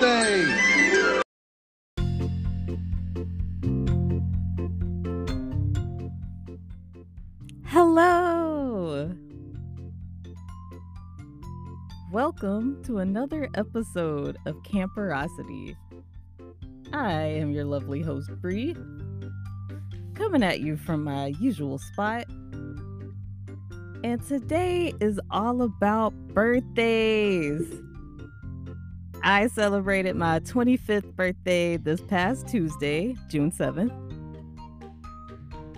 birthday! Hello! Welcome to another episode of Camperosity. I am your lovely host, Bree, coming at you from my usual spot. And today is all about birthdays. I celebrated my 25th birthday this past Tuesday, June 7th.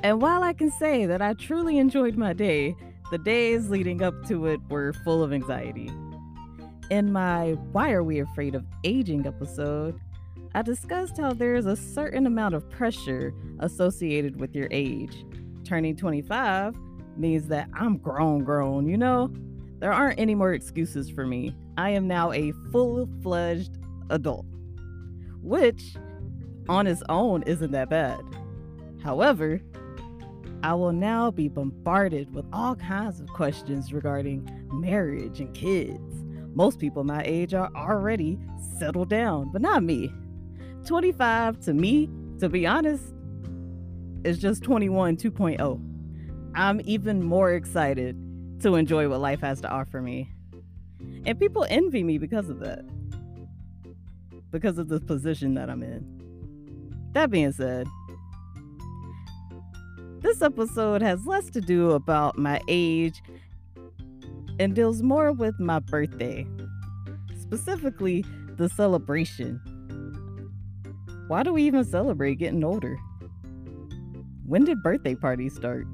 And while I can say that I truly enjoyed my day, the days leading up to it were full of anxiety. In my Why Are We Afraid of Aging episode, I discussed how there is a certain amount of pressure associated with your age. Turning 25 means that I'm grown, grown, you know? There aren't any more excuses for me. I am now a full fledged adult, which on its own isn't that bad. However, I will now be bombarded with all kinds of questions regarding marriage and kids. Most people my age are already settled down, but not me. 25 to me, to be honest, is just 21 2.0. I'm even more excited to enjoy what life has to offer me. And people envy me because of that. Because of the position that I'm in. That being said, this episode has less to do about my age and deals more with my birthday, specifically the celebration. Why do we even celebrate getting older? When did birthday parties start?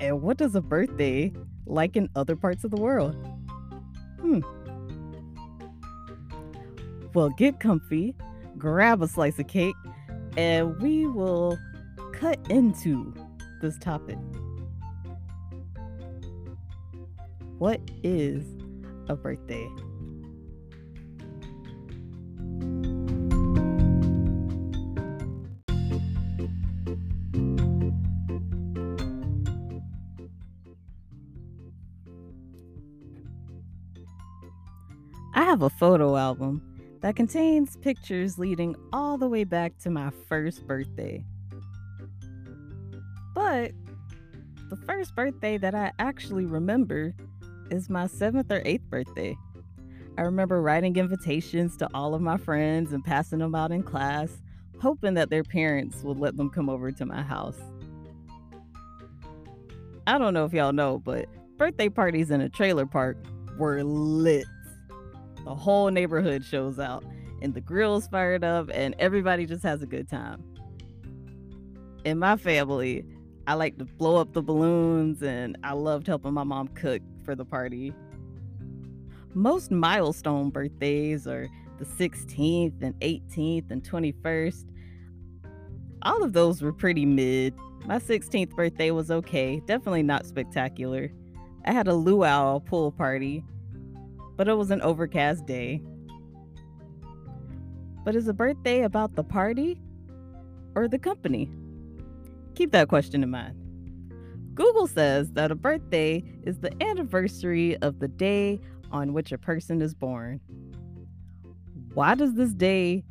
And what does a birthday like in other parts of the world? Hmm. Well, get comfy, grab a slice of cake, and we will cut into this topic. What is a birthday? Have a photo album that contains pictures leading all the way back to my first birthday. But the first birthday that I actually remember is my seventh or eighth birthday. I remember writing invitations to all of my friends and passing them out in class, hoping that their parents would let them come over to my house. I don't know if y'all know, but birthday parties in a trailer park were lit. The whole neighborhood shows out, and the grill's fired up, and everybody just has a good time. In my family, I like to blow up the balloons and I loved helping my mom cook for the party. Most milestone birthdays are the 16th and 18th and 21st. All of those were pretty mid. My 16th birthday was okay, definitely not spectacular. I had a luau pool party, but it was an overcast day. But is a birthday about the party or the company? Keep that question in mind. Google says that a birthday is the anniversary of the day on which a person is born. Why does this day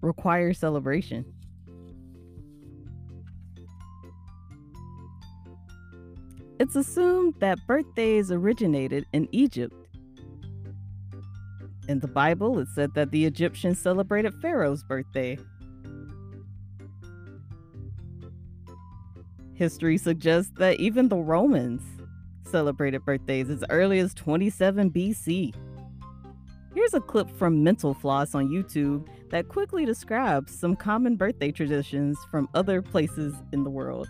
require celebration? It's assumed that birthdays originated in Egypt. In the Bible, it said that the Egyptians celebrated Pharaoh's birthday. History suggests that even the Romans celebrated birthdays as early as 27 BC. Here's a clip from Mental Floss on YouTube that quickly describes some common birthday traditions from other places in the world.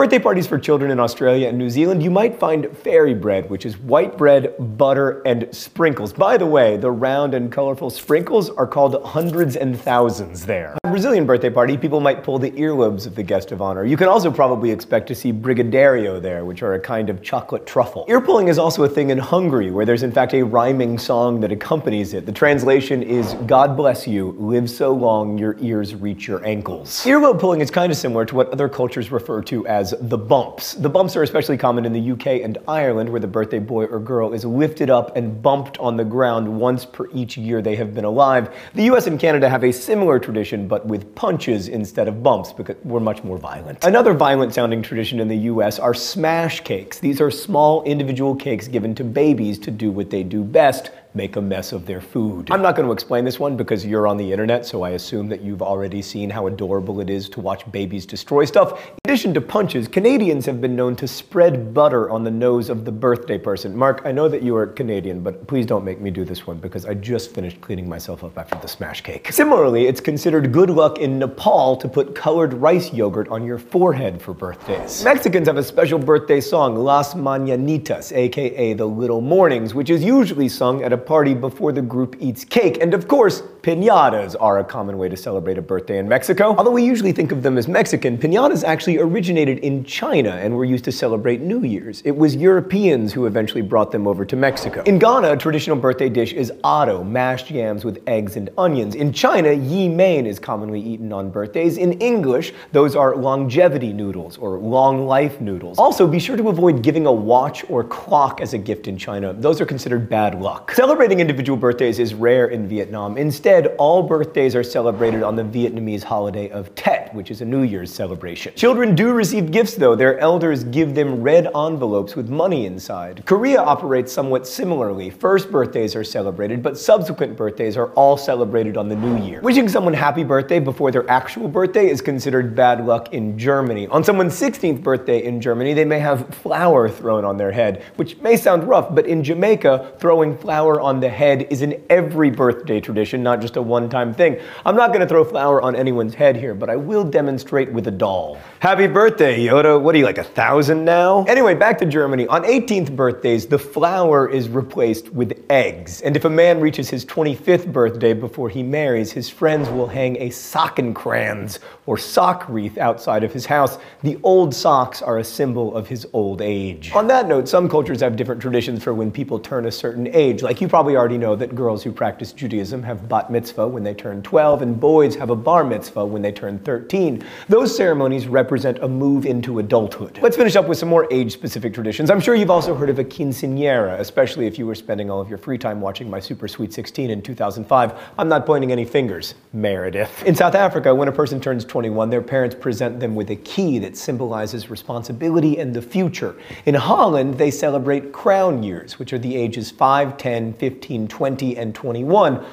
Birthday parties for children in Australia and New Zealand, you might find fairy bread, which is white bread, butter, and sprinkles. By the way, the round and colorful sprinkles are called hundreds and thousands there. At a Brazilian birthday party, people might pull the earlobes of the guest of honor. You can also probably expect to see brigadeiro there, which are a kind of chocolate truffle. Ear pulling is also a thing in Hungary, where there's in fact a rhyming song that accompanies it. The translation is God bless you, live so long your ears reach your ankles. Earlobe pulling is kind of similar to what other cultures refer to as the bumps. The bumps are especially common in the UK and Ireland, where the birthday boy or girl is lifted up and bumped on the ground once per each year they have been alive. The US and Canada have a similar tradition, but with punches instead of bumps because we're much more violent. Another violent sounding tradition in the US are smash cakes. These are small individual cakes given to babies to do what they do best make a mess of their food. I'm not going to explain this one because you're on the internet, so I assume that you've already seen how adorable it is to watch babies destroy stuff. In addition to punches, Canadians have been known to spread butter on the nose of the birthday person. Mark, I know that you are Canadian, but please don't make me do this one because I just finished cleaning myself up after the smash cake. Similarly, it's considered good luck in Nepal to put colored rice yogurt on your forehead for birthdays. Mexicans have a special birthday song, Las Mañanitas, aka the Little Mornings, which is usually sung at a party before the group eats cake. And of course, pinatas are a common way to celebrate a birthday in Mexico. Although we usually think of them as Mexican, pinatas actually originated in China and were used to celebrate New Year's. It was Europeans who eventually brought them over to Mexico. In Ghana, a traditional birthday dish is oto, mashed yams with eggs and onions. In China, yi mein is commonly eaten on birthdays. In English, those are longevity noodles or long life noodles. Also, be sure to avoid giving a watch or clock as a gift in China. Those are considered bad luck. Celebrating individual birthdays is rare in Vietnam. Instead, all birthdays are celebrated on the Vietnamese holiday of Tet, which is a New Year's celebration. Children do receive gifts though. Their elders give them red envelopes with money inside. Korea operates somewhat similarly. First birthdays are celebrated, but subsequent birthdays are all celebrated on the new year. Wishing someone happy birthday before their actual birthday is considered bad luck in Germany. On someone's 16th birthday in Germany, they may have flour thrown on their head, which may sound rough, but in Jamaica, throwing flour on the head is an every birthday tradition, not just a one-time thing. I'm not going to throw flour on anyone's head here, but I will demonstrate with a doll. Happy birthday, Yoda. What are you, like a thousand now? Anyway, back to Germany. On 18th birthdays, the flour is replaced with eggs. And if a man reaches his 25th birthday before he marries, his friends will hang a Sockenkranz, or sock wreath, outside of his house. The old socks are a symbol of his old age. On that note, some cultures have different traditions for when people turn a certain age. Like you probably already know that girls who practice Judaism have bat mitzvah when they turn 12, and boys have a bar mitzvah when they turn 13. Those ceremonies represent a move into adulthood. Let's finish up with some more age-specific traditions. I'm sure you've also heard of a quinceañera, especially if you were spending all of your free time watching My Super Sweet 16 in 2005. I'm not pointing any fingers, Meredith. In South Africa, when a person turns 21, their parents present them with a key that symbolizes responsibility and the future. In Holland, they celebrate crown years, which are the ages 5, 10, 15, 20, and 21.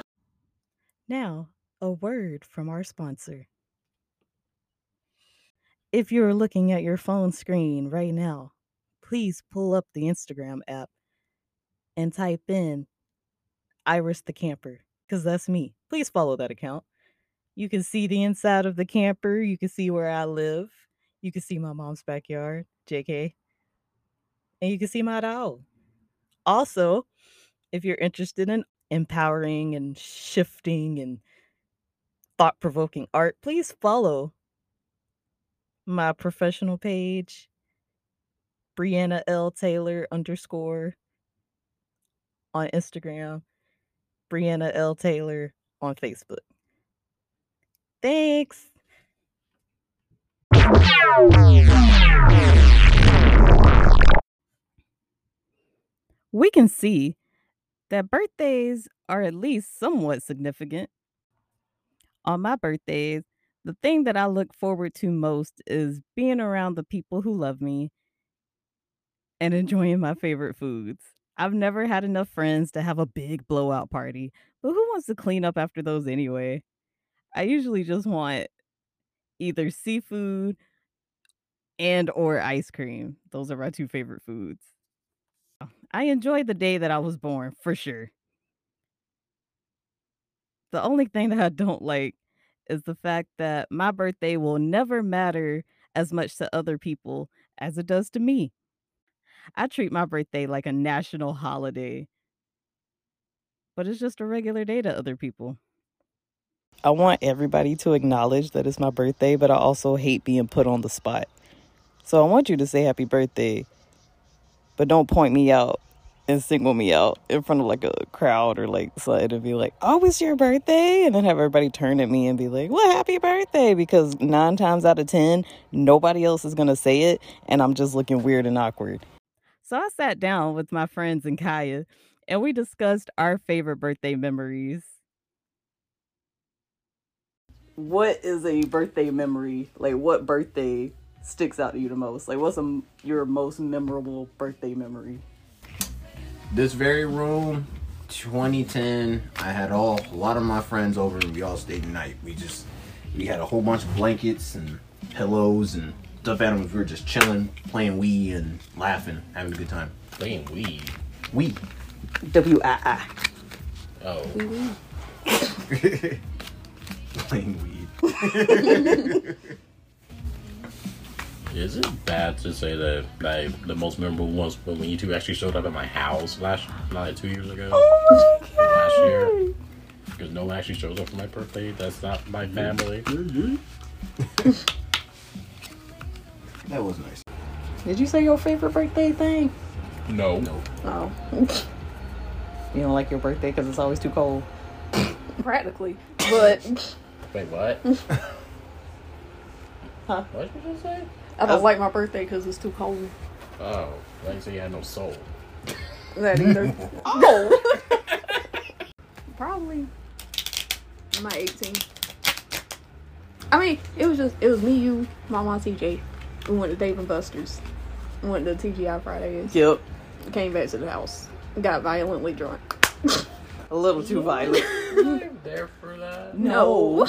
Now, a word from our sponsor. If you're looking at your phone screen right now, please pull up the Instagram app and type in Iris the Camper, because that's me. Please follow that account. You can see the inside of the camper. You can see where I live. You can see my mom's backyard, JK. And you can see my dog. Also, if you're interested in empowering and shifting and thought provoking art, please follow my professional page, Brianna L. Taylor underscore on Instagram, Brianna L. Taylor on Facebook. Thanks. We can see that birthdays are at least somewhat significant. On my birthdays, the thing that I look forward to most is being around the people who love me and enjoying my favorite foods. I've never had enough friends to have a big blowout party, but who wants to clean up after those anyway? I usually just want either seafood and or ice cream. Those are my two favorite foods. I enjoyed the day that I was born, for sure. The only thing that I don't like is the fact that my birthday will never matter as much to other people as it does to me. I treat my birthday like a national holiday, but it's just a regular day to other people. I want everybody to acknowledge that it's my birthday, but I also hate being put on the spot. So I want you to say happy birthday, but don't point me out and single me out in front of like a crowd or like something and be like, oh, it's your birthday? And then have everybody turn at me and be like, well, happy birthday. Because nine times out of 10, nobody else is going to say it. And I'm just looking weird and awkward. So I sat down with my friends and Kiya and we discussed our favorite birthday memories. What is a birthday memory? Like, what birthday sticks out to you the most? Like, what's a, your most memorable birthday memory? This very room, 2010. I had all a lot of my friends over, and we all stayed the night. We just we had a whole bunch of blankets and pillows and stuffed animals. We were just chilling, playing Wii and laughing, having a good time. Playing weed. Wii. W I I. Oh. playing weed. Is it bad to say that I, the most memorable ones when you two actually showed up at my house last, like two years ago? Oh my god! Last year. Because no one actually shows up for my birthday. That's not my family. That was nice. Did you say your favorite birthday thing? No. No. Oh. you don't like your birthday because it's always too cold. practically. But Wait, what? Huh? What did you just say? I don't like my birthday because it's too cold. Oh, like you say you had no soul. That either. oh. Probably. My 18. I mean, it was just it was me, you, my mom, TJ. We went to Dave and Buster's. We went to TGI Fridays. Yep. Came back to the house. Got violently drunk. A little too violent. I'm there for that. No.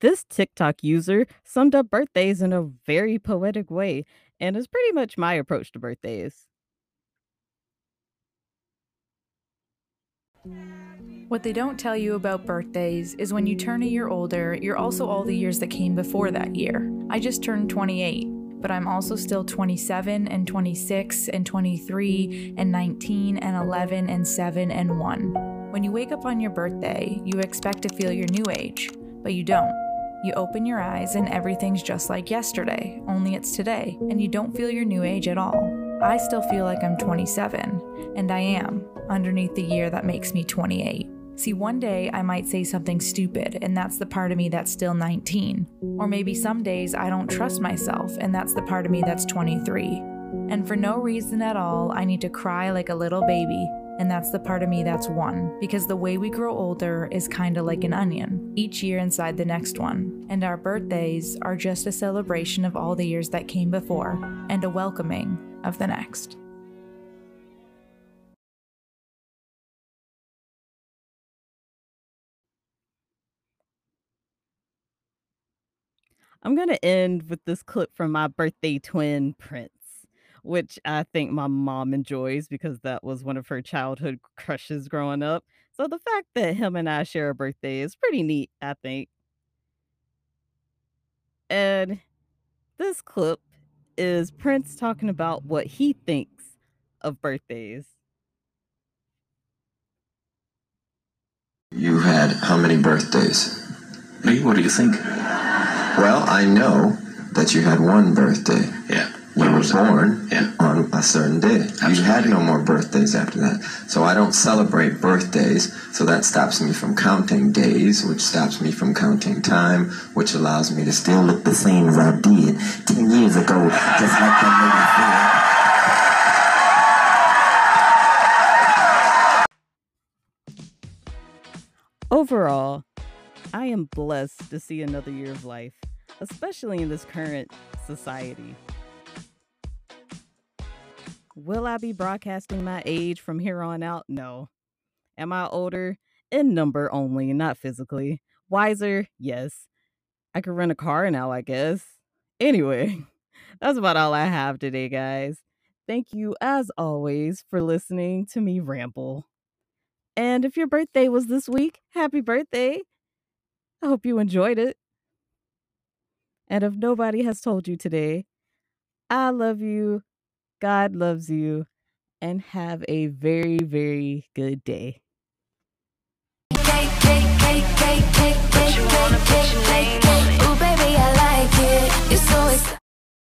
This TikTok user summed up birthdays in a very poetic way, and is pretty much my approach to birthdays. What they don't tell you about birthdays is when you turn a year older, you're also all the years that came before that year. I just turned 28, but I'm also still 27 and 26 and 23 and 19 and 11 and 7 and 1. When you wake up on your birthday, you expect to feel your new age, but you don't. You open your eyes and everything's just like yesterday, only it's today, and you don't feel your new age at all. I still feel like I'm 27, and I am, underneath the year that makes me 28. See, one day I might say something stupid, and that's the part of me that's still 19. Or maybe some days I don't trust myself, and that's the part of me that's 23. And for no reason at all, I need to cry like a little baby, and that's the part of me that's one. Because the way we grow older is kinda like an onion, each year inside the next one. And our birthdays are just a celebration of all the years that came before, and a welcoming of the next. I'm going to end with this clip from my birthday twin, Prince, which I think my mom enjoys because that was one of her childhood crushes growing up. So the fact that him and I share a birthday is pretty neat, I think. And this clip is Prince talking about what he thinks of birthdays. You had how many birthdays? Me? What do you think? Well, I know that you had one birthday. Yeah. You When were was born Yeah. on a certain day. You had no more birthdays after that. So I don't celebrate birthdays, so that stops me from counting days, which stops me from counting time, which allows me to still look the same as I did 10 years ago, just like that lady. Overall, I am blessed to see another year of life, especially in this current society. Will I be broadcasting my age from here on out? No. Am I older? In number only, not physically. Wiser? Yes. I could rent a car now, I guess. Anyway, that's about all I have today, guys. Thank you, as always, for listening to me ramble. And if your birthday was this week, happy birthday. I hope you enjoyed it. And if nobody has told you today, I love you, God loves you, and have a very, very good day. K K